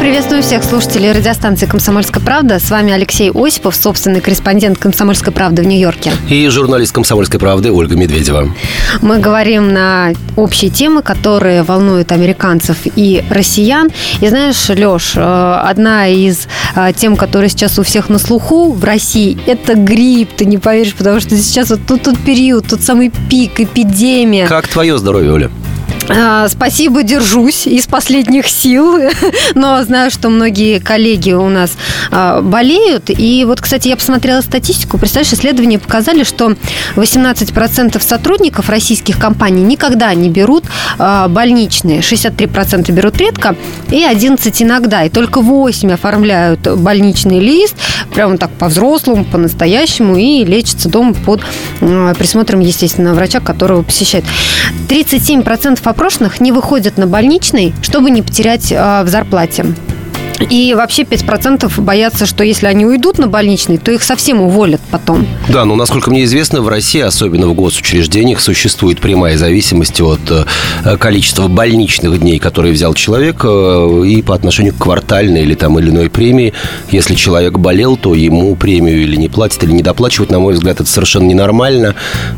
Приветствую всех слушателей радиостанции «Комсомольская правда». С вами Алексей Осипов, собственный корреспондент «Комсомольской правды» в Нью-Йорке. И журналист «Комсомольской правды» Ольга Медведева. Мы говорим на общие темы, которые волнуют американцев и россиян. И знаешь, Леш, э, одна из э, тем, которые сейчас у всех на слуху в России, это грипп, ты не поверишь, потому что сейчас вот тут тот период, тот самый пик, эпидемия. Как твое здоровье, Оля? А, спасибо, держусь из последних сил, но знаю, что многие коллеги у нас а, болеют. И вот, кстати, я посмотрела статистику. Представляешь, исследования показали, что 18% сотрудников российских компаний никогда не берут а, больничные. 63% берут редко и 11 иногда. И только 8 оформляют больничный лист, прямо так по-взрослому, по-настоящему, и лечатся дома под присмотром, естественно, врача, которого посещает. 37% опрошенных не выходят на больничный, чтобы не потерять э, в зарплате. И вообще 5% боятся, что если они уйдут на больничный, то их совсем уволят потом. Да, но насколько мне известно, в России, особенно в госучреждениях, существует прямая зависимость от э, количества больничных дней, которые взял человек, э, и по отношению к квартальной или там или иной премии. Если человек болел, то ему премию или не платят, или не доплачивают. На мой взгляд, это совершенно ненормально,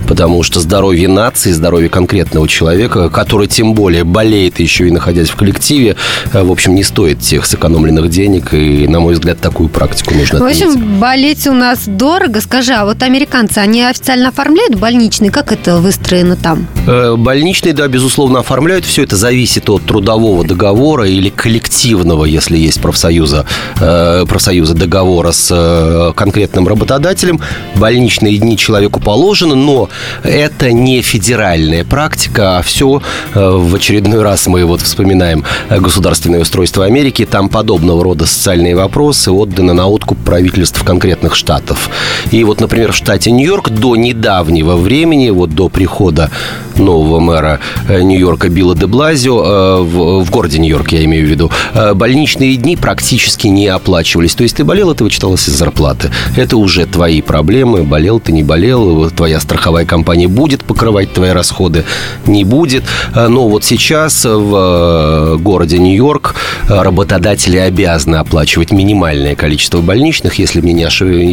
потому что здоровье нации, здоровье конкретного человека, который тем более болеет еще и находясь в коллективе, э, в общем, не стоит тех сэкономленных сэкономленных денег, и, на мой взгляд, такую практику нужно В общем, болеть у нас дорого. Скажи, а вот американцы, они официально оформляют больничный? Как это выстроено там? Э, больничный, да, безусловно, оформляют. Все это зависит от трудового договора или коллективного, если есть профсоюза, э, профсоюза договора с э, конкретным работодателем. Больничные дни человеку положены, но это не федеральная практика, а все в очередной раз мы вот вспоминаем государственное устройство Америки. Там подобное подобного рода социальные вопросы отданы на откуп правительств конкретных штатов. И вот, например, в штате Нью-Йорк до недавнего времени, вот до прихода нового мэра э, Нью-Йорка Билла де Блазио, э, в, в городе Нью-Йорк, я имею в виду, э, больничные дни практически не оплачивались. То есть ты болел, это вычиталось из зарплаты. Это уже твои проблемы. Болел ты, не болел. Твоя страховая компания будет покрывать твои расходы, не будет. Но вот сейчас в городе Нью-Йорк работодатели обязаны оплачивать минимальное количество больничных. Если мне не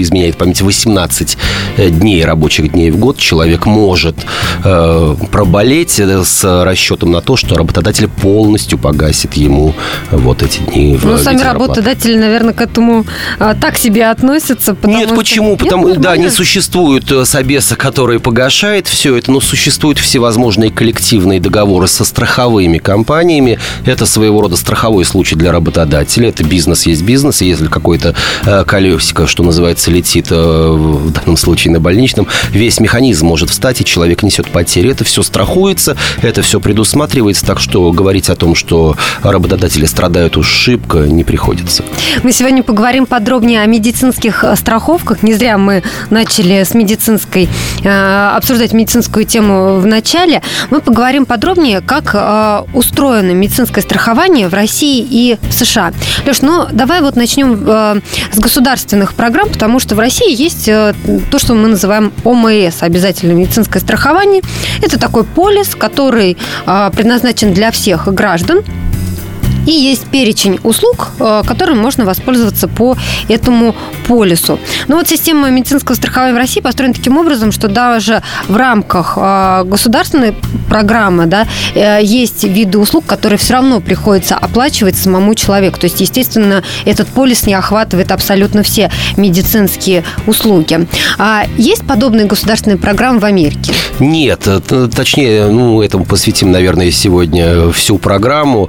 изменяет память, 18 дней рабочих дней в год человек может проболеть э, с расчетом на то, что работодатель полностью погасит ему вот эти дни в Ну, сами работодатели, наверное, к этому а, так себе относятся. Нет, почему? Нет, потому, да, не существует э, собеса, который погашает все это, но существуют всевозможные коллективные договоры со страховыми компаниями. Это своего рода страховой случай для работодателя. Это бизнес есть бизнес, и если какой-то э, колесико, что называется, летит э, в данном случае на больничном, весь механизм может встать, и человек несет потери. Это все страхуется, это все предусматривается, так что говорить о том, что работодатели страдают уж шибко, не приходится. Мы сегодня поговорим подробнее о медицинских э, страховках. Не зря мы начали с медицинской, обсуждать медицинскую тему в начале. Мы поговорим подробнее, как устроено медицинское страхование в России и в США. Леш, ну давай вот начнем с государственных программ, потому что в России есть то, что мы называем ОМС, обязательное медицинское страхование. Это такой полис, который а, предназначен для всех граждан. И есть перечень услуг, э, которым можно воспользоваться по этому полису. Но вот система медицинского страхования в России построена таким образом, что даже в рамках э, государственной программы да, э, есть виды услуг, которые все равно приходится оплачивать самому человеку. То есть, естественно, этот полис не охватывает абсолютно все медицинские услуги. А есть подобные государственные программы в Америке? Нет, точнее, ну, этому посвятим, наверное, сегодня всю программу.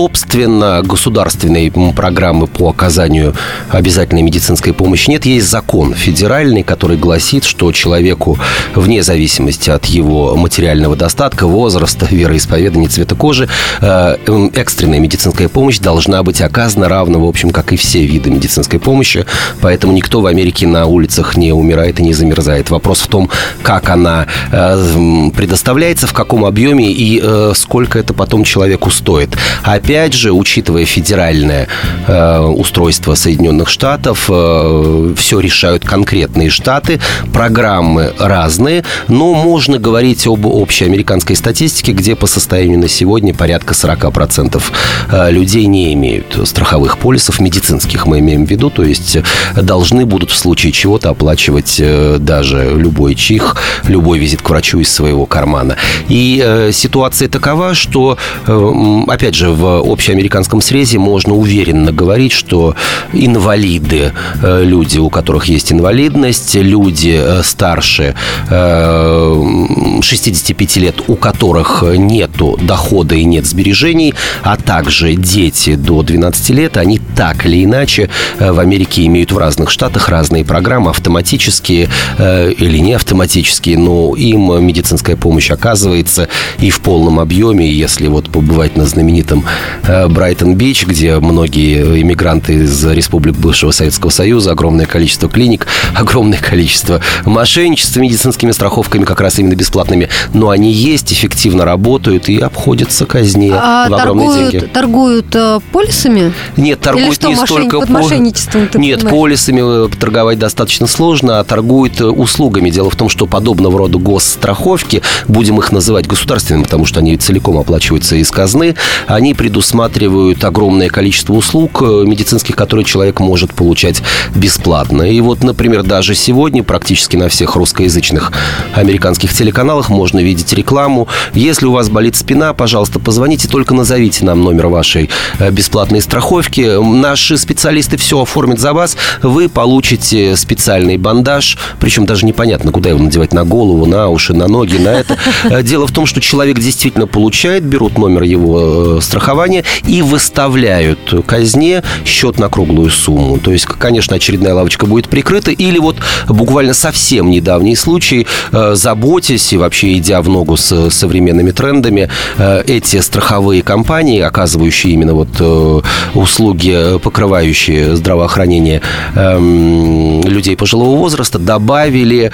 Собственно, государственной программы по оказанию обязательной медицинской помощи нет. Есть закон федеральный, который гласит, что человеку, вне зависимости от его материального достатка, возраста, вероисповедания, цвета кожи, э, экстренная медицинская помощь должна быть оказана равно, в общем, как и все виды медицинской помощи. Поэтому никто в Америке на улицах не умирает и не замерзает. Вопрос в том, как она э, предоставляется, в каком объеме и э, сколько это потом человеку стоит. А опять же, учитывая федеральное э, устройство Соединенных Штатов, э, все решают конкретные штаты, программы разные, но можно говорить об общей американской статистике, где по состоянию на сегодня порядка 40% э, людей не имеют страховых полисов, медицинских мы имеем в виду, то есть должны будут в случае чего-то оплачивать э, даже любой чих, любой визит к врачу из своего кармана. И э, ситуация такова, что, э, опять же, в общеамериканском срезе можно уверенно говорить, что инвалиды, э, люди, у которых есть инвалидность, люди э, старше э, 65 лет, у которых нет дохода и нет сбережений, а также дети до 12 лет, они так или иначе э, в Америке имеют в разных штатах разные программы, автоматические э, или не автоматические, но им медицинская помощь оказывается и в полном объеме. Если вот побывать на знаменитом э, Брайтон-Бич, где многие иммигранты из республик бывшего Советского Союза, огромное количество клиник, огромное количество мошенничеств с медицинскими страховками, как раз именно бесплатными, но они есть, эффективно работают и обходятся казне а в огромные торгуют, деньги. торгуют э, полисами? Нет, торгуют что, не мошенни- столько под по- мошенничеством ты Нет, понимаешь? полисами э, торговать достаточно сложно, а торгуют э, услугами. Дело в том, что подобного рода госстраховки, будем их называть государственными, потому что они целиком оплачиваются из казны, они предусматривают огромное количество услуг э, медицинских, которые человек может получать бесплатно. И вот, например, даже сегодня практически на всех русскоязычных американских телеканалах можно видеть рекламу. Если у вас болит спина, пожалуйста, позвоните, только назовите нам номер вашей э, бесплатной страховки. Наши специалисты все оформят за вас. Вы получите специальный бандаж, причем даже непонятно, куда его надевать, на голову, на уши, на ноги, на это. Э, Дело в том, что человек действительно получает, берут номер его э, страхования и выставляют казне счет на круглую сумму. То есть, конечно, очередная лавочка будет прикрыта. Или вот буквально совсем недавний случай, э, заботясь и вообще идя в ногу с современными трендами, э, эти страховые компании, оказывающие именно вот э, услуги, покрывающие здравоохранение эм, людей пожилого возраста, добавили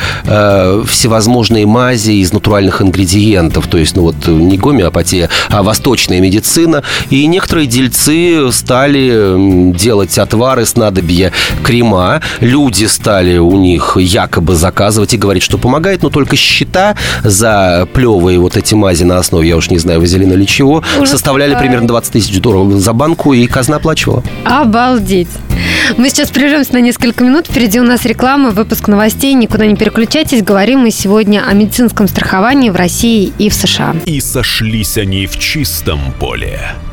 всевозможные мази из натуральных ингредиентов. То есть, ну вот не гомеопатия, а восточная медицина. И некоторые дельцы стали делать отвары, снадобья, крема. Люди стали у них якобы заказывать и говорить, что помогает, но только счета за плевые вот эти мази на основе, я уж не знаю, вазелина или чего, Ужас составляли какая. примерно 20 тысяч долларов за банку, и казна оплачивала. Обалдеть. Мы сейчас прервемся на несколько минут. Впереди у нас реклама, выпуск новостей. Никуда не переключайтесь. Говорим мы сегодня о медицинском страховании в России и в США. И сошлись они в чистом поле.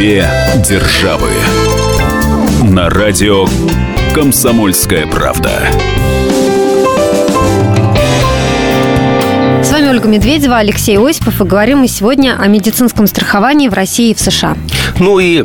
Две державы. На радио «Комсомольская правда». С вами Ольга Медведева, Алексей Осипов. И говорим мы сегодня о медицинском страховании в России и в США. Ну и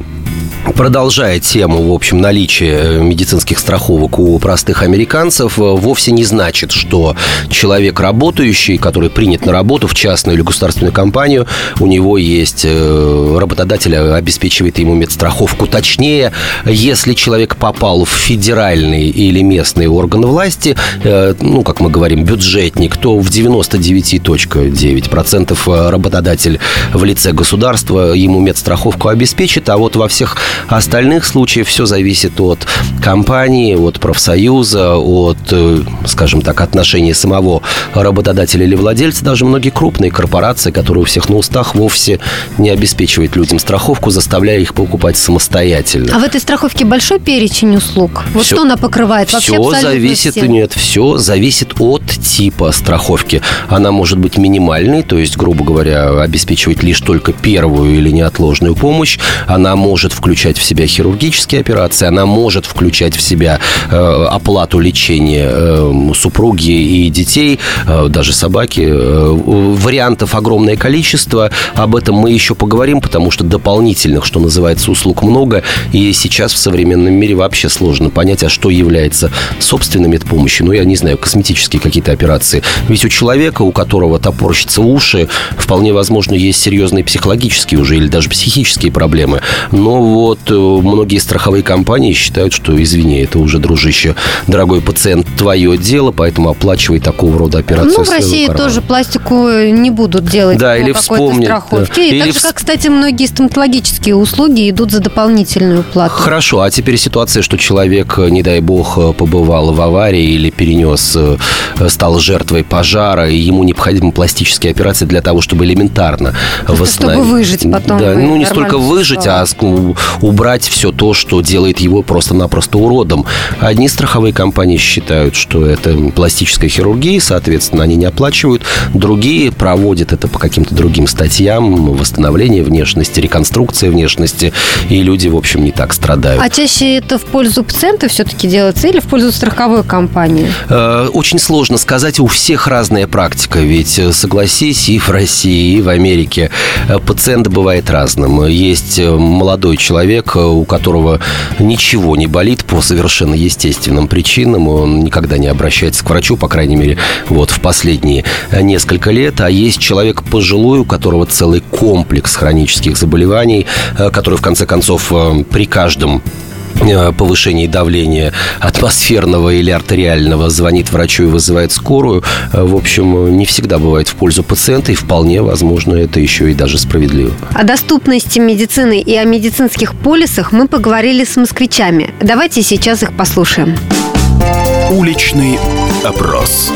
Продолжая тему, в общем, наличия медицинских страховок у простых американцев, э, вовсе не значит, что человек работающий, который принят на работу в частную или государственную компанию, у него есть э, работодатель обеспечивает ему медстраховку. Точнее, если человек попал в федеральный или местный орган власти, э, ну, как мы говорим, бюджетник, то в 99.9% работодатель в лице государства ему медстраховку обеспечит, а вот во всех Остальных случаев все зависит от компании, от профсоюза, от, э, скажем так, отношения самого работодателя или владельца. Даже многие крупные корпорации, которые у всех на устах, вовсе не обеспечивают людям страховку, заставляя их покупать самостоятельно. А в этой страховке большой перечень услуг? Вот Все- что она покрывает? Вообще Все зависит, все. нет, все зависит от типа страховки. Она может быть минимальной, то есть, грубо говоря, обеспечивать лишь только первую или неотложную помощь. Она может включать в себя хирургические операции, она может включать в себя э, оплату лечения э, супруги и детей, э, даже собаки. Э, вариантов огромное количество. Об этом мы еще поговорим, потому что дополнительных, что называется, услуг много. И сейчас в современном мире вообще сложно понять, а что является собственной медпомощью. Ну, я не знаю, косметические какие-то операции. Ведь у человека, у которого топорщатся уши, вполне возможно, есть серьезные психологические уже или даже психические проблемы. Но вот э, многие страховые компании считают, что, извини, это уже, дружище, дорогой пациент, твое дело, поэтому оплачивай такого рода операцию. Ну, в России тоже пластику не будут делать Да, или вспомнят, страховке. да. И Или так же, как, кстати, многие стоматологические услуги идут за дополнительную плату. Хорошо, а теперь ситуация, что человек, э, не дай бог, э, побывал в аварии или перенес, э, э, стал жертвой пожара, и ему необходима пластические операции для того, чтобы элементарно восстановить. чтобы выжить потом Да, ну не столько выжить, а убрать все то, что делает его просто-напросто уродом. Одни страховые компании считают, что это пластическая хирургия, соответственно, они не оплачивают. Другие проводят это по каким-то другим статьям, восстановление внешности, реконструкция внешности, и люди, в общем, не так страдают. А чаще это в пользу пациента все-таки делается или в пользу страховой компании? Э, Очень сложно сказать, у всех разная практика, ведь, э, согласись, и в России, и в Америке э, пациент бывает разным. Есть молодой человек, э, у которого ничего не болит по совершенно естественным причинам, он никогда не обращается к врачу, по крайней мере, вот в последние несколько лет, а есть человек пожилой, у которого целый комплекс хронических заболеваний, э, который, в конце концов, э, при каждом повышении давления атмосферного или артериального звонит врачу и вызывает скорую. Э, В общем, э, не всегда бывает в пользу пациента, и вполне возможно, это еще и даже справедливо. О доступности медицины и о медицинских полисах мы поговорили с москвичами. Давайте сейчас их послушаем. Уличный опрос.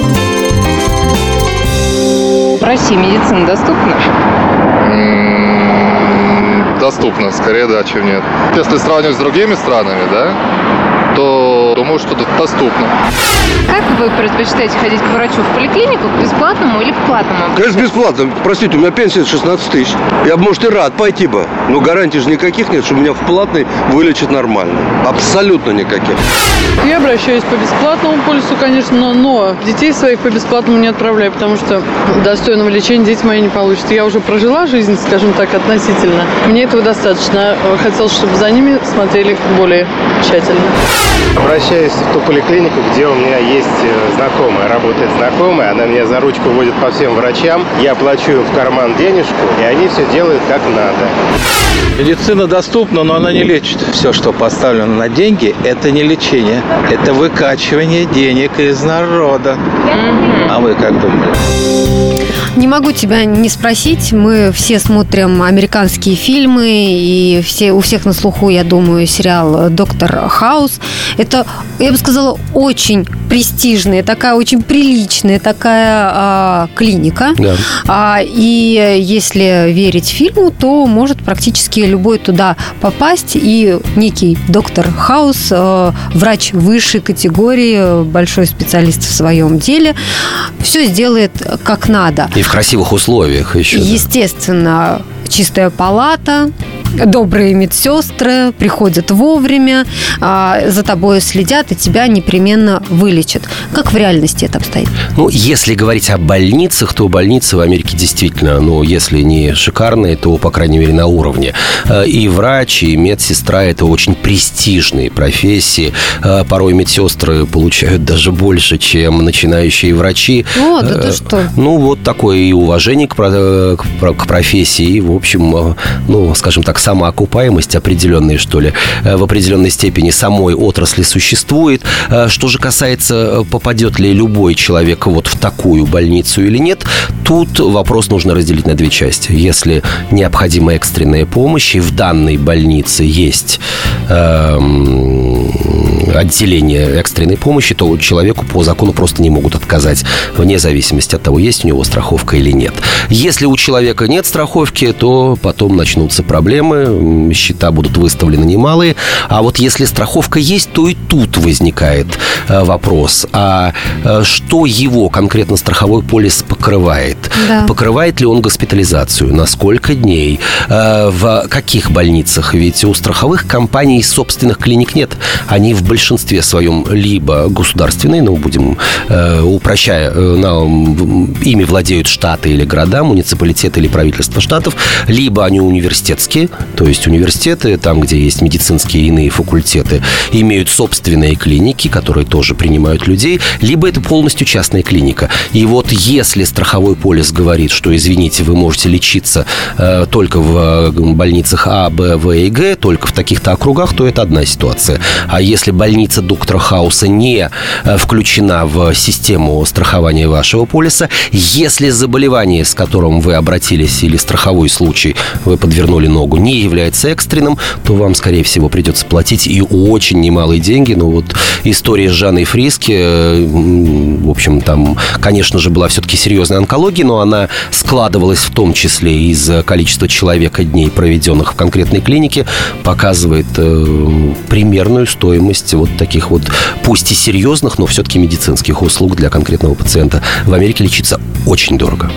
В России медицина доступна? Доступно, скорее да, чем нет. Если сравнивать с другими странами, да, то думаю, что доступно. Как вы предпочитаете ходить к врачу в поликлинику, к бесплатному или к платному? Конечно, бесплатно. Простите, у меня пенсия 16 тысяч. Я бы, может, и рад пойти бы. Но гарантий же никаких нет, что меня в платный вылечат нормально. Абсолютно никаких. Я обращаюсь по бесплатному полису, конечно, но, но детей своих по бесплатному не отправляю, потому что достойного лечения дети мои не получат. Я уже прожила жизнь, скажем так, относительно. Мне этого достаточно. Хотелось, чтобы за ними смотрели более тщательно. Обращаюсь в ту поликлинику, где у меня есть э, знакомая, работает знакомая, она меня за ручку водит по всем врачам, я плачу им в карман денежку, и они все делают как надо. Медицина доступна, но она не лечит. Все, что поставлено на деньги, это не лечение. Это выкачивание денег из народа. А вы как думаете? Не могу тебя не спросить. Мы все смотрим американские фильмы, и все, у всех на слуху, я думаю, сериал «Доктор Хаус». Это, я бы сказала, очень престижная, такая очень приличная такая а, клиника. Да. А, и если верить фильму, то может практически любой туда попасть. И некий доктор Хаус, э, врач высшей категории, большой специалист в своем деле, все сделает как надо. И в красивых условиях еще. Естественно, чистая палата, добрые медсестры приходят вовремя, а, за тобой следят и тебя непременно вылечат. Как в реальности это обстоит? Ну, если говорить о больницах, то больницы в Америке действительно, ну, если не шикарные, то, по крайней мере, на уровне. Э, И врач, и медсестра – это очень престижные профессии. Э, Порой медсестры получают даже больше, чем начинающие врачи. О, да ты Э, что? Ну, вот такое и уважение к, к про- к профессии, и, в общем, ну, скажем так, самоокупаемость определенная, что ли, э, в определенной степени самой отрасли существует. Э, что же касается, э, попадет ли любой человек вот в такую больницу или нет, тут вопрос нужно разделить на две части. Если необходима экстренная помощь, и в данной больнице есть эм, отделение экстренной помощи, то человеку по закону просто не могут отказать, вне зависимости от того, есть у него страховка или нет. Если у человека нет страховки, то потом начнутся проблемы, счета будут выставлены немалые. А вот если страховка есть, то и тут возникает э, вопрос, а э, что его конкретно страховой полис покрывает? Да. Покрывает ли он госпитализацию? На сколько дней? Э, в каких больницах? Ведь у страховых компаний собственных клиник нет. Они в большинстве своем либо государственные, ну, будем упрощая, на, ими владеют штаты или города, муниципалитеты или правительство штатов, либо они университетские, то есть университеты, там, где есть медицинские и иные факультеты, имеют собственные клиники, которые тоже принимают людей, либо это полностью частная клиника. И вот если страховой полис говорит, что, извините, вы можете лечиться э, только в э, больницах А, Б, В и Г, только в таких-то округах, то это одна ситуация. А если больница доктора Хауса не э, включена в систему страхования вашего полиса, если заболевание, с которым вы обратились, или страховой случай, вы подвернули ногу, не является экстренным, то вам, скорее всего, придется платить и очень немалые деньги. Ну вот история с Жанной Фриски, э, в общем, там, конечно же, была все-таки серьезная онкология, но она складывалась в том числе из количества человека дней, проведенных в конкретной клинике, показывает э, примерную стоимость вот таких вот, пусть и серьезных, но все-таки медицинских услуг для конкретного пациента. В Америке лечиться очень дорого.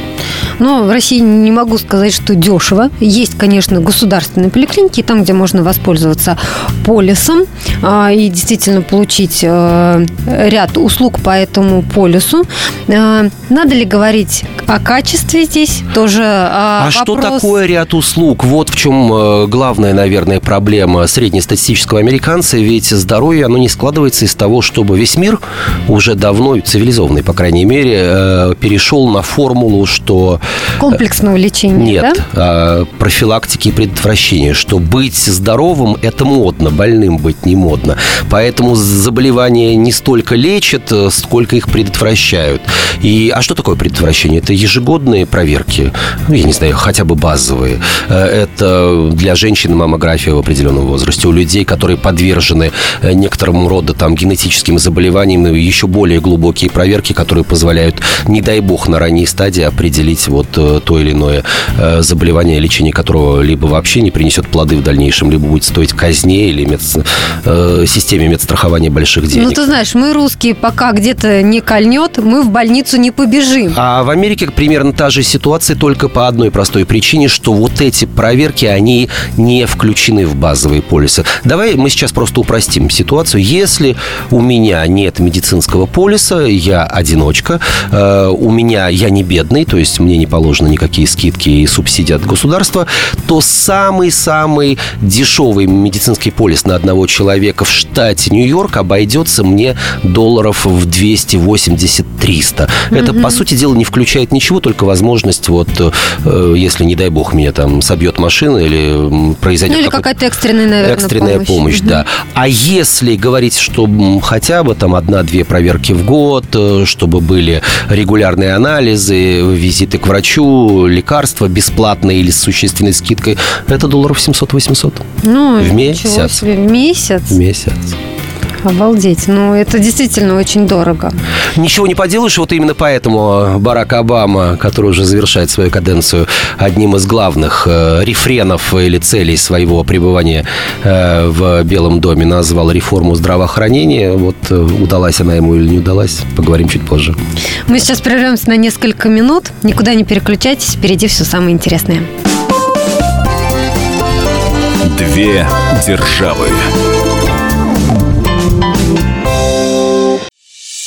Но в России не могу сказать, что дешево. Есть, конечно, государственные поликлиники, там, где можно воспользоваться полисом а, и действительно получить э, ряд услуг по этому полису. А, надо ли говорить о качестве здесь? Тоже а, а что такое ряд услуг? Вот в чем э, главная, наверное, проблема среднестатистического американца. Ведь здоровье, оно не складывается из того, чтобы весь мир уже давно, цивилизованный, по крайней мере, э, перешел на формулу, что... Комплексного лечения, Нет, да? профилактики и предотвращения, что быть здоровым – это модно, больным быть не модно. Поэтому заболевания не столько лечат, э, сколько их предотвращают. И, а что такое предотвращение? Это ежегодные проверки, ну, я не знаю, хотя бы базовые. Э, это для женщин маммография в определенном возрасте. У людей, которые подвержены э, некоторому рода там, генетическим заболеваниям, еще более глубокие проверки, которые позволяют, не дай бог, на ранней стадии определить вот то или иное заболевание, лечение которого либо вообще не принесет плоды в дальнейшем, либо будет стоить казне или мед... системе медстрахования больших денег. Ну, ты знаешь, мы русские, пока где-то не кольнет, мы в больницу не побежим. А в Америке примерно та же ситуация, только по одной простой причине, что вот эти проверки, они не включены в базовые полисы. Давай мы сейчас просто упростим ситуацию. Если у меня нет медицинского полиса, я одиночка, э, у меня я не бедный, то есть мне не положено никакие скидки и субсидии от государства, то самый-самый дешевый медицинский полис на одного человека в штате Нью-Йорк обойдется мне долларов в 280-300. Mm-hmm. Это, по сути дела, не включает ничего, только возможность, вот, э, если, не дай бог, меня там собьет машина или произойдет... Ну, или какая-то экстренная, наверное, Экстренная помощь, помощь mm-hmm. да. А если говорить, что хотя бы там одна-две проверки в год, э, чтобы были регулярные анализы, визиты к врачу, лекарства бесплатные или с существенной скидкой, это долларов 700-800. Ну, в месяц. Себе. В месяц? В месяц. Обалдеть. Ну, это действительно очень дорого. Ничего не поделаешь. Вот именно поэтому Барак Обама, который уже завершает свою каденцию, одним из главных э, рефренов или целей своего пребывания э, в Белом доме назвал реформу здравоохранения. Вот э, удалась она ему или не удалась, поговорим чуть позже. Мы сейчас прервемся на несколько минут. Никуда не переключайтесь. Впереди все самое интересное. Две державы.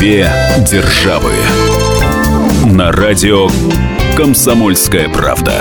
Две державы. На радио «Комсомольская правда».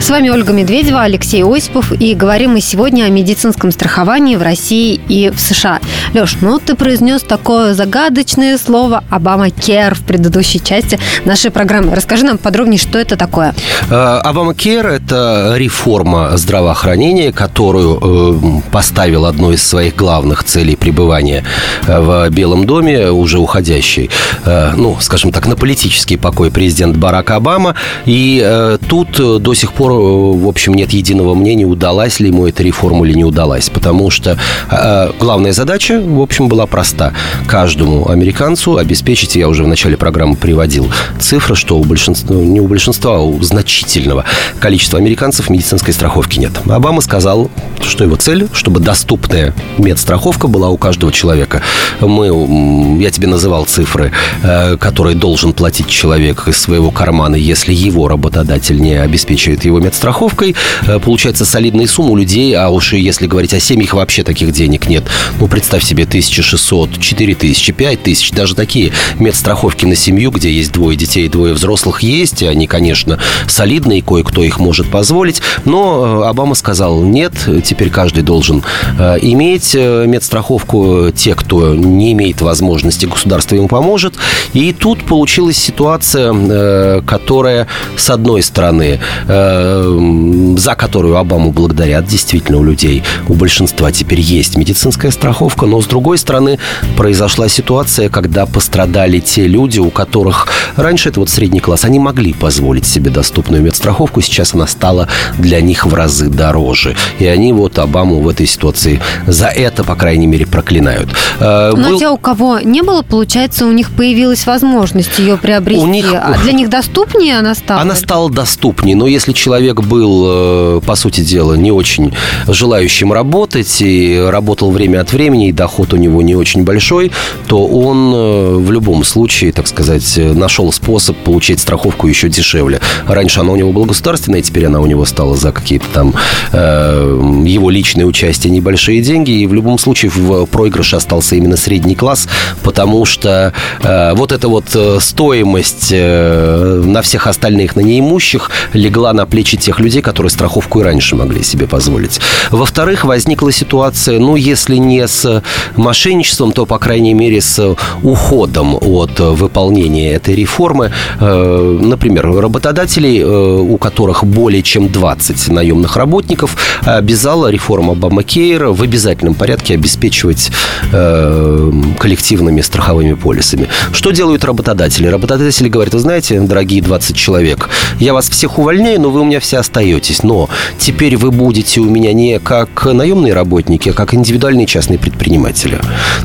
С вами Ольга Медведева, Алексей Осипов, и говорим мы сегодня о медицинском страховании в России и в США. Леш, ну ты произнес такое загадочное слово «Обама Кер» в предыдущей части нашей программы. Расскажи нам подробнее, что это такое. Обама Кер – это реформа здравоохранения, которую э, поставил одной из своих главных целей пребывания э, в Белом доме, уже уходящий, э, ну, скажем так, на политический покой президент Барак Обама. И тут до сих пор в общем, нет единого мнения, удалась ли ему эта реформа или не удалась. Потому что э, главная задача, в общем, была проста. Каждому американцу обеспечить, я уже в начале программы приводил цифры, что у большинства, не у большинства, а у значительного количества американцев медицинской страховки нет. Обама сказал, что его цель, чтобы доступная медстраховка была у каждого человека. Мы, я тебе называл цифры, э, которые должен платить человек из своего кармана, если его работодатель не обеспечивает его медстраховкой. Э, получается солидная сумма у людей, а уж если говорить о семьях, вообще таких денег нет. Ну, представь себе, 1600, 4000, 5000, даже такие медстраховки на семью, где есть двое детей и двое взрослых, есть. Они, конечно, солидные, кое-кто их может позволить. Но э, Обама сказал, нет, теперь каждый должен э, иметь медстраховку. Те, кто не имеет возможности, государство ему поможет. И тут получилась ситуация, которая, с одной стороны, за которую Обаму благодарят действительно у людей. У большинства теперь есть медицинская страховка, но с другой стороны произошла ситуация, когда пострадали те люди, у которых раньше это вот средний класс, они могли позволить себе доступную медстраховку, сейчас она стала для них в разы дороже. И они вот Обаму в этой ситуации за это, по крайней мере, проклинают. Э, но Был... те, у кого не было, получается, у них появилась возможность ее приобрести. У них... А для них доступнее она стала? Она стала доступнее, но если человек был, э, по сути дела, не очень желающим работать и работал время от времени, и доход у него не очень большой, то он э, в любом случае, так сказать, нашел способ получить страховку еще дешевле. Раньше она у него была государственная, теперь она у него стала за какие-то там э, его личные участия небольшие деньги, и в любом случае в проигрыше остался именно средний класс, потому что э, вот эта вот стоимость э, на всех остальных, на неимущих, легла на плечи тех людей, которые страховку и раньше могли себе позволить. Во-вторых, возникла ситуация, ну, если не с мошенничеством, то, по крайней мере, с уходом от выполнения этой реформы. Э, например, работодателей, э, у которых более чем 20 наемных работников, обязала реформа Обамакейра в обязательном порядке обеспечивать э, коллективными страховыми полисами. Что делают работодатели? Работодатели говорят, вы знаете, дорогие 20 человек, я вас всех увольняю, но вы у меня все остаетесь. Но теперь вы будете у меня не как наемные работники, а как индивидуальные частные предприниматели.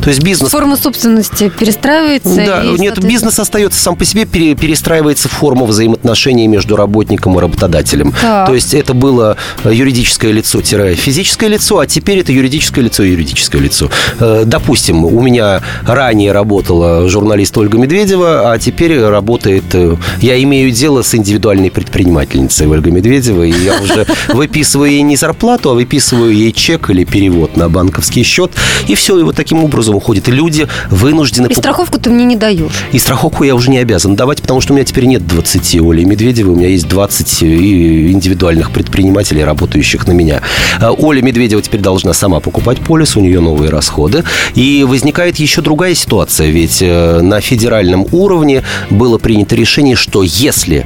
То есть бизнес... Форма собственности перестраивается? Да, и, нет, бизнес остается сам по себе, перестраивается в форму взаимоотношений между работником и работодателем. Так. То есть это было юридическое лицо-физическое лицо, а теперь это юридическое лицо и юридическое лицо. Э, допустим, у меня ранее работала журналист Ольга Медведева, а теперь работает... Э, я имею дело с индивидуальной предпринимательницей Ольгой Медведевой, и я уже выписываю ей не зарплату, а выписываю ей чек или перевод на банковский счет, и все, и вот таким образом уходит. И люди вынуждены... И страховку ты мне не даешь. И страховку я уже не обязан давать, потому что у меня теперь нет 20 Оли Медведевой, у меня есть 20 индивидуальных предпринимателей, работающих на меня. А Оля Медведева теперь должна сама покупать полис, у нее новые расходы. И возникает еще другая ситуация, ведь э, на федеральном уровне было принято решение, что если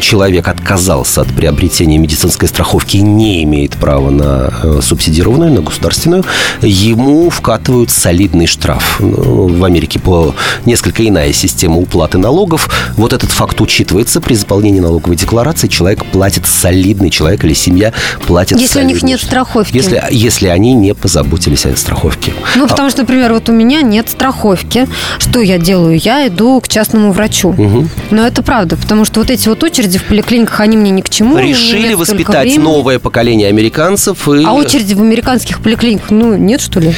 человек отказался от приобретения медицинской страховки не имеет права на э, субсидированную, на государственную, ему вкатывают солидный штраф. Ну, в Америке по несколько иная система уплаты налогов. Вот этот факт учитывается при заполнении налоговой декларации. Человек платит солидный, человек или семья платит Если у них солидный нет страховки. Если, если они не позаботились о страховке. Ну, потому что, например, вот у меня нет страховки. Что я делаю? Я иду к частному врачу. Мгм. Но это правда, потому что вот эти вот очереди в поликлиниках, они мне ни к чему. Решили воспитать времени. новое поколение американцев. И... А очереди в американских поликлиниках, ну, нет, что ли?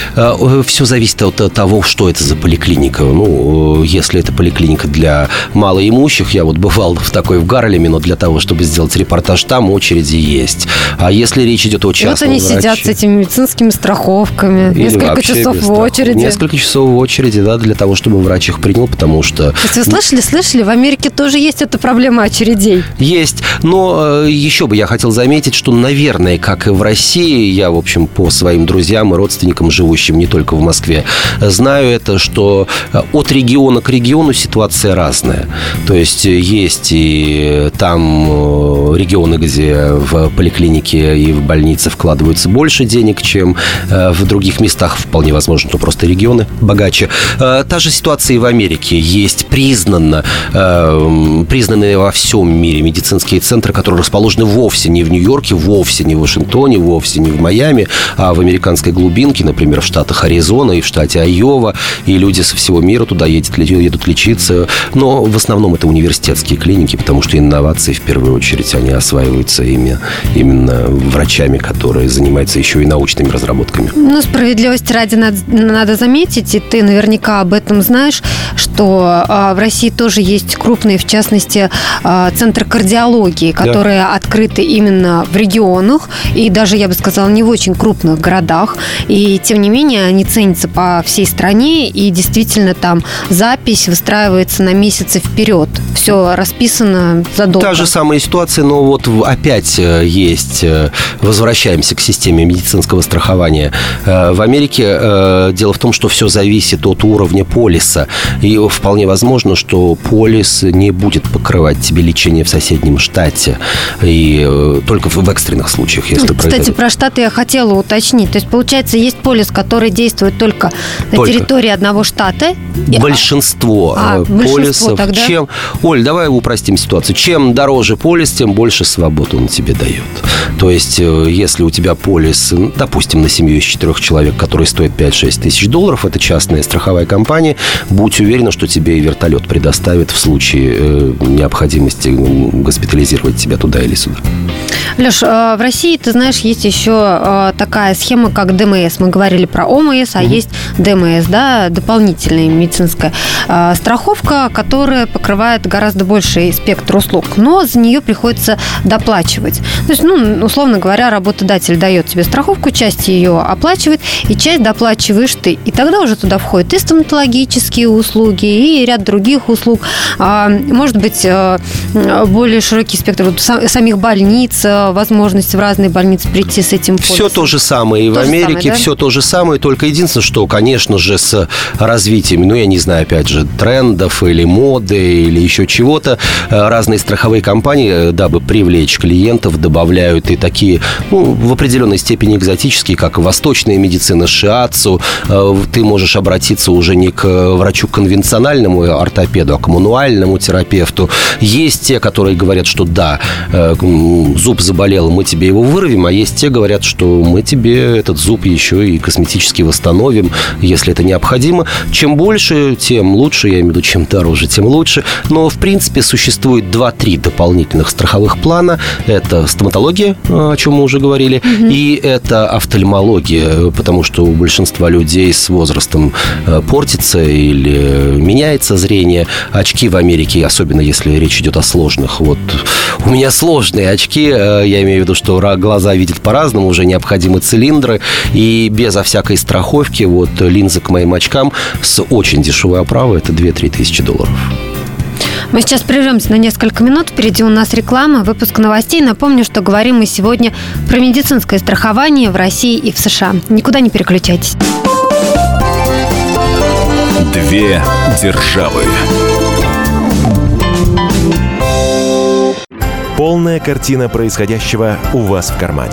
Все зависит от того, что это за поликлиника. Ну, э, если это поликлиника для малоимущих, я вот бывал в такой в Гарлеме, но для того, чтобы сделать репортаж, там очереди есть. А если речь идет о И вот частном они враче- сидят с этими медицинскими страховками. или несколько часов в очереди. Несколько часов в очереди, да, для того, чтобы врач их принял, потому что... То есть вы слышали, слышали, в Америке тоже есть эта проблема очередей. Есть, но э, еще бы я хотел заметить, что, наверное, как и в России, я, в общем, по своим друзьям и родственникам, живущим не только в Москве, знаю это, что э, от региона к региону ситуация разная. То есть э, есть и там э, регионы, где в поликлинике и в больнице вкладываются больше денег, чем в других местах. Вполне возможно, что просто регионы богаче. Та же ситуация и в Америке. Есть признанно, э, признанные во всем мире медицинские центры, которые расположены вовсе не в Нью-Йорке, вовсе не в Вашингтоне, вовсе не в Майами, а в американской глубинке, например, в штатах Аризона и в штате Айова. И люди со всего мира туда едут, едут лечиться. Но в основном это университетские клиники, потому что инновации в первую очередь они осваиваются ими, именно врачами, которые занимаются еще и научными разработками. Ну, справедливости ради надо, надо заметить, и ты наверняка об этом знаешь, что а, в России тоже есть крупные, в частности, а, центры кардиологии, которые открыты именно в регионах, и даже, я бы сказала, не в очень крупных городах. И, тем не менее, они ценятся по всей стране, и действительно там запись выстраивается на месяцы вперед. Все расписано задолго. Та же самая ситуация, но вот опять э, есть, э, возвращаемся к системе медицинского страхования. Э, В Америке дело в том, что все зависит от уровня полиса. И вполне возможно, что полис не будет покрывать тебе лечение в соседнем штате. И только в в экстренных случаях, если Ну, Кстати, произойдет. про штаты я хотела уточнить. То есть, получается, есть полис, который действует только на Только. территории одного штата. И- Большинство А, э, большинство полисов. тогда? Чем, Оль, давай упростим ситуацию. Чем дороже полис, тем больше свобод он тебе дает. То есть, э, если у тебя полис, допустим, на семью из четырех человек, который стоит 5-6 тысяч долларов, это частная страховая компания, будь уверена, что тебе и вертолет предоставит в случае э, необходимости госпитализировать тебя туда или сюда. Леш, в России, ты знаешь, есть еще такая схема, как ДМС. Мы говорили про ОМС, а есть ДМС, да, дополнительная медицинская э, страховка, которая покрывает гораздо больший спектр услуг, но за нее приходится доплачивать. То есть, ну, условно говоря, работодатель дает тебе страховку, часть ее оплачивает, и часть доплачиваешь ты. И тогда уже туда входят и стоматологические услуги, и ряд других услуг. А, Может быть, э, более широкий спектр вот са- самих больниц, э, возможность в разные больницы прийти с этим Все то же самое и в То самое, Америке, да? все то же самое, только единственное, что, конечно же, с развитием, ну, я не знаю, опять же, трендов или моды или еще чего-то, э, разные страховые компании, э, дабы привлечь клиентов, добавляют и такие, ну, в определенной степени экзотические, как восточная медицина, шиацу. Э, Ты можешь обратиться уже не к врачу конвенциональному ортопеду, а к мануальному терапевту. Есть те, которые говорят, что да, зуб заболел, мы тебе его вырвем, а есть те, говорят, что мы тебе этот зуб еще и косметически восстановим, если это необходимо. Чем больше, тем лучше, я имею в виду, чем дороже, тем лучше. Но, в принципе, существует 2-3 дополнительных страховых плана. Это стоматология, о чем мы уже говорили, и это офтальмология, потому что у большинства людей с возрастом э, портится или меняется зрение. Очки в Америке, особенно если речь идет о сложных. Вот у меня сложные очки, э, я имею в виду, что глаза видят по-разному, уже необходимы цилиндры, и безо всякой страховки вот линзы к моим очкам с очень дешевой оправой это 2-3 тысячи долларов. Мы сейчас прервемся на несколько минут. Впереди у нас реклама, выпуск новостей. Напомню, что говорим мы сегодня про медицинское страхование в России и в США. Никуда не переключайтесь. Две державы. Полная картина происходящего у вас в кармане.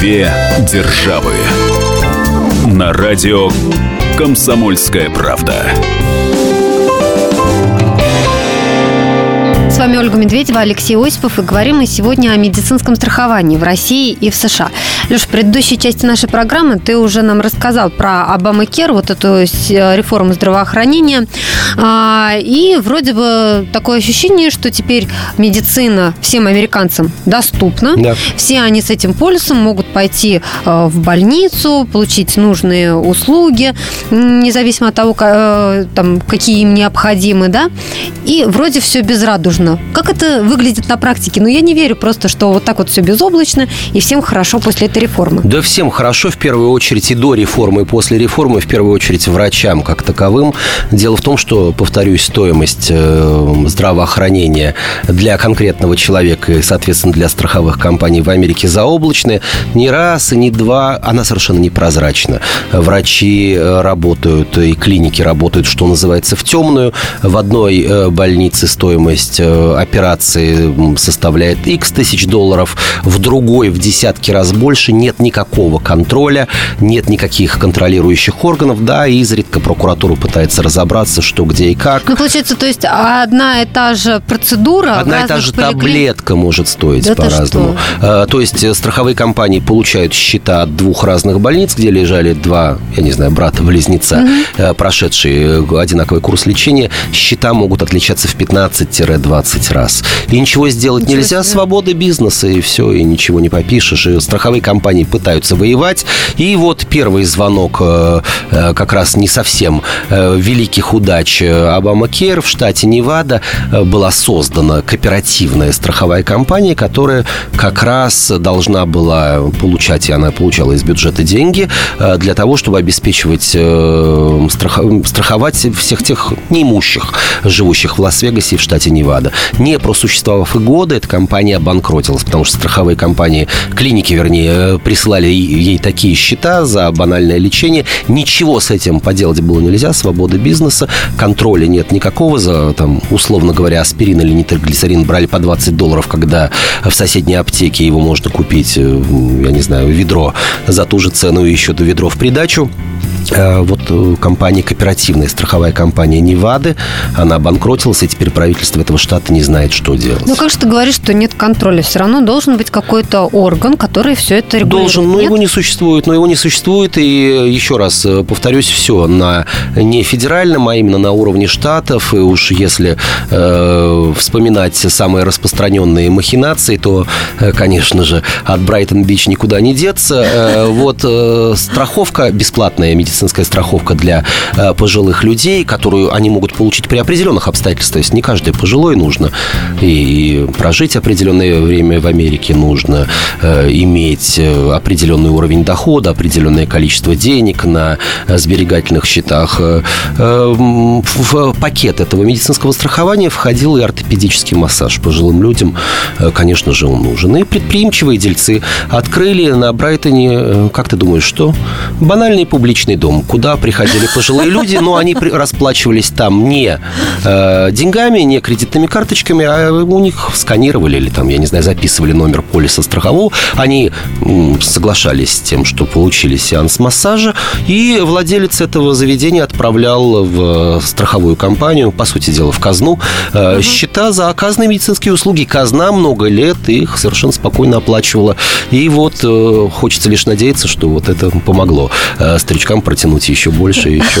Две державы. На радио «Комсомольская правда». С вами Ольга Медведева, Алексей Осипов, и говорим мы сегодня о медицинском страховании в России и в США. Леш, в предыдущей части нашей программы ты уже нам рассказал про Обамакер, вот эту реформу здравоохранения, а, и вроде бы такое ощущение, что теперь медицина всем американцам доступна, да. все они с этим полюсом могут пойти э, в больницу, получить нужные услуги, независимо от того, э, там, какие им необходимы, да, и вроде все безрадужно. Как это выглядит на практике? Ну, я не верю просто, что вот так вот все безоблачно, и всем хорошо после этой реформы. Да всем хорошо, в первую очередь, и до реформы, и после реформы, в первую очередь, врачам как таковым. Дело в том, что, повторюсь, стоимость э, здравоохранения для конкретного человека и, соответственно, для страховых компаний в Америке заоблачная. Ни раз и ни два она совершенно непрозрачна. Врачи э, работают и клиники работают, что называется, в темную. В одной э, больнице стоимость операции составляет X тысяч долларов, в другой в десятки раз больше, нет никакого контроля, нет никаких контролирующих органов, да, и изредка прокуратура пытается разобраться, что, где и как. Ну, получается, то есть одна и та же процедура Одна и та же поликлин... таблетка может стоить да по-разному. А, то есть э, страховые компании получают счета от двух разных больниц, где лежали два, я не знаю, брата-близнеца, угу. прошедшие одинаковый курс лечения. Счета могут отличаться в 15-20 20 раз. И ничего сделать ничего нельзя. Себе. Свобода бизнеса, и все, и ничего не попишешь. И страховые компании пытаются воевать. И вот первый звонок э, э, как раз не совсем э, великих удач Обама Кер в штате Невада была создана кооперативная страховая компания, которая как раз должна была получать, и она получала из бюджета деньги для того, чтобы обеспечивать, страховать всех тех неимущих, живущих в Лас-Вегасе и в штате Невада. Не просуществовав и года, эта компания обанкротилась, потому что страховые компании, клиники, вернее, присылали ей такие счета за банальное лечение. Ничего с этим поделать было нельзя, свободы бизнеса, контроля нет никакого за, там, условно говоря, аспирин или нитроглицерин брали по 20 долларов, когда в соседней аптеке его можно купить, э, я не знаю, ведро за ту же цену и еще до ведро в придачу. Э, вот э, компания, кооперативная страховая компания Невады, она обанкротилась, и теперь правительство этого штата не знает, что делать. Ну, как же ты говоришь, что нет контроля? Все равно должен быть какой-то орган, который все это регулирует. Должен, но нет? его не существует, но его не существует, и еще раз э, повторюсь, все на не федеральном, а именно на уровне штатов, и уж если э, вспоминать самые распространенные махинации, то, конечно же, от Брайтон-Бич никуда не деться. Э, вот э, страховка бесплатная медицинская медицинская страховка для э, пожилых людей, которую они могут получить при определенных обстоятельствах. То есть не каждый пожилой нужно и прожить определенное время в Америке нужно, э, иметь э, определенный уровень дохода, определенное количество денег на сберегательных счетах. В пакет этого медицинского страхования входил и ортопедический массаж пожилым людям. Конечно же, он нужен. И предприимчивые дельцы открыли на Брайтоне, как ты думаешь, что? Банальный публичный дом, куда приходили пожилые люди, но они расплачивались там не э, деньгами, не кредитными карточками, а у них сканировали или там, я не знаю, записывали номер полиса страхового. Они соглашались с тем, что получили сеанс массажа, и владелец этого заведения отправлял в страховую компанию, по сути дела, в казну, э, счета за оказанные медицинские услуги. Казна много лет их совершенно спокойно оплачивала. И вот э, хочется лишь надеяться, что вот это помогло э, старичкам протянуть еще больше, еще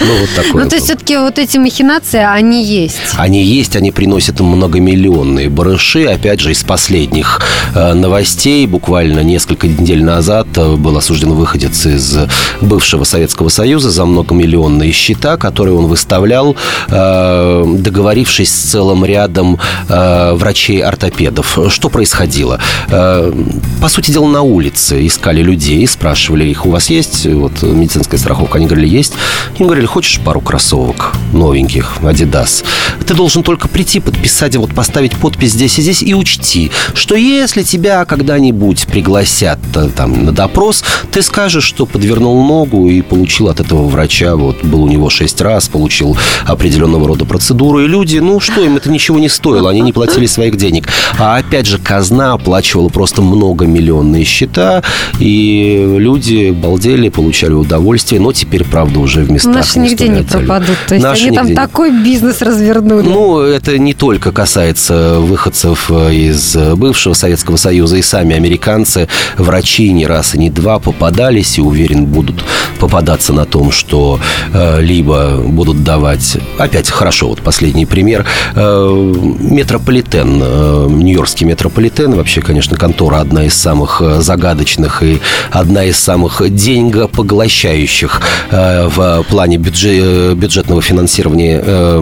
Ну, вот такое. Ну, то есть, все-таки вот эти махинации, они есть? Они есть, они приносят многомиллионные барыши. Опять же, из последних э, новостей, буквально несколько недель назад э, был осужден выходец из бывшего Советского Союза за многомиллионные счета, которые он выставлял, э, договорившись с целым рядом врачей-ортопедов. Что происходило? По сути дела, на улице искали людей, спрашивали их, у вас есть вот, медицинская страховка? Они говорили, есть. Им говорили, хочешь пару кроссовок новеньких, Adidas? Ты должен только прийти, подписать, вот поставить подпись здесь и здесь и учти, что если тебя когда-нибудь пригласят э, там на допрос, ты скажешь, что подвернул ногу и получил от этого врача, вот был у него шесть раз, получил определенного рода процедуру, и люди, ну что, им это ничего не стоило, они не платили своих денег. А опять же, казна оплачивала просто многомиллионные счета, и люди балдели, получали удовольствие, но теперь, правда, уже в местах Наши нигде не пропадут. То есть Наши они там не- такой бизнес развернули. Ну, это не только касается выходцев э, из бывшего Советского Союза. И сами американцы, врачи не раз и не два попадались и, уверен, будут попадаться на том, что э, либо будут давать... Опять хорошо, вот последний пример. Э, метрополитен, э, нью-йоркский метрополитен, вообще, конечно, контора одна из самых э, загадочных и одна из самых деньгопоглощающих э, в плане бюджет, бюджетного финансирования э,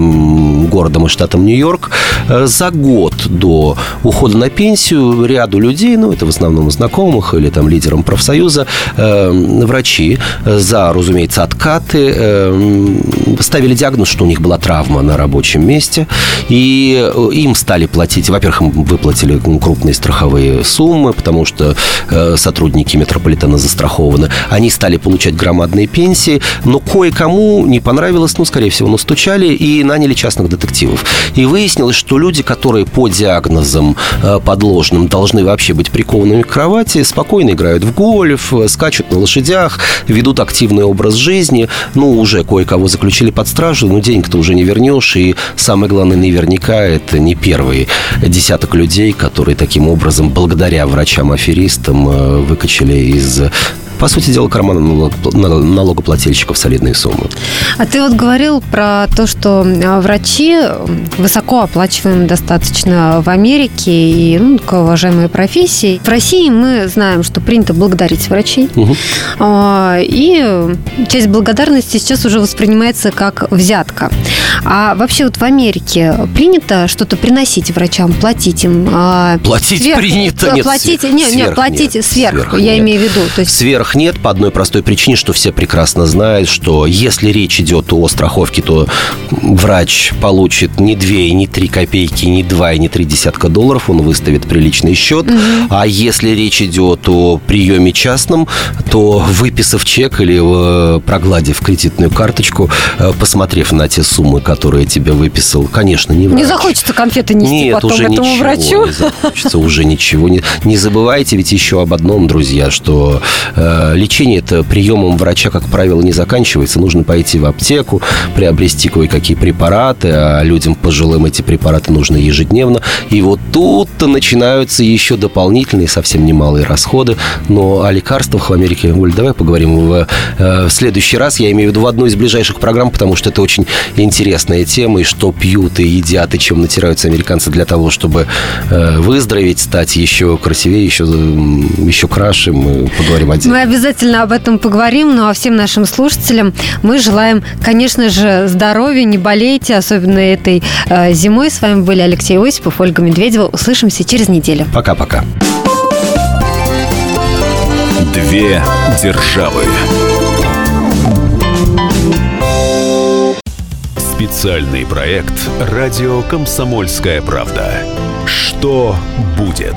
городом и штатом Нью-Йорк. Э, За год до ухода на пенсию ряду людей, ну, это в основном знакомых или там лидерам профсоюза, э, врачи за, разумеется, откаты э, ставили диагноз, что у них была травма на рабочем месте, и э, им стали платить, во-первых, им выплатили крупные страховые суммы, потому что э, сотрудники метрополитена застрахованы, они стали получать громадные пенсии, но кое-кому не понравилось, ну, скорее всего, настучали и наняли частных детективов. И выяснилось, что люди, которые по диагнозам э, подложным должны вообще быть прикованными к кровати, спокойно играют в гольф, э, скачут на лошадях, ведут активный образ жизни. Ну, уже кое-кого заключили под стражу, но денег-то уже не вернешь. И самое главное, наверняка это не первый десяток людей, которые таким образом, благодаря врачам-аферистам, э, выкачали из по сути дела, кармана налог- налогоплательщиков солидные суммы. А ты вот говорил про то, что а, врачи высоко оплачиваем достаточно в Америке и ну, такая уважаемая профессия. В России мы знаем, что принято благодарить врачей. А, И часть благодарности сейчас уже воспринимается как взятка. А вообще вот в Америке принято что-то приносить врачам, платить им? а, Платить принято? Нет, платить, сверх- не, не, сверх платить нет, сверх, сверх я нет. имею в виду. То есть Сверх нет по одной простой причине, что все прекрасно знают, что если речь идет о страховке, то врач получит не 2 и не 3 копейки, не 2 и не 3 десятка долларов, он выставит приличный счет. А если речь идет о приеме частном, то выписав чек или э, прогладив кредитную карточку, э, посмотрев на те суммы, которые тебе выписал, конечно, не врач. не захочется конфеты нести Нет, потом уже этому ничего врачу. не захочется, уже ничего не... Не забывайте ведь еще об одном, друзья, что э, лечение это приемом врача, как правило, не заканчивается. Нужно пойти в аптеку, приобрести кое-какие препараты, а людям пожилым эти препараты нужны ежедневно. И вот тут-то начинаются еще дополнительные, совсем немалые расходы. Но о лекарствах в Америке, Оль, давай поговорим в, э, в следующий раз. Я имею в виду в одну из ближайших программ, потому что это очень интересная тема, и что пьют и едят, и чем натираются американцы для того, чтобы э, выздороветь, стать еще красивее, еще, еще краше. Мы поговорим отдельно. Обязательно об этом поговорим, ну а всем нашим слушателям мы желаем, конечно же, здоровья, не болейте, особенно этой э, зимой. С вами были Алексей Осипов, Ольга Медведева. Услышимся через неделю. Пока-пока. Две державы. Специальный проект «Радио Комсомольская правда». Что будет?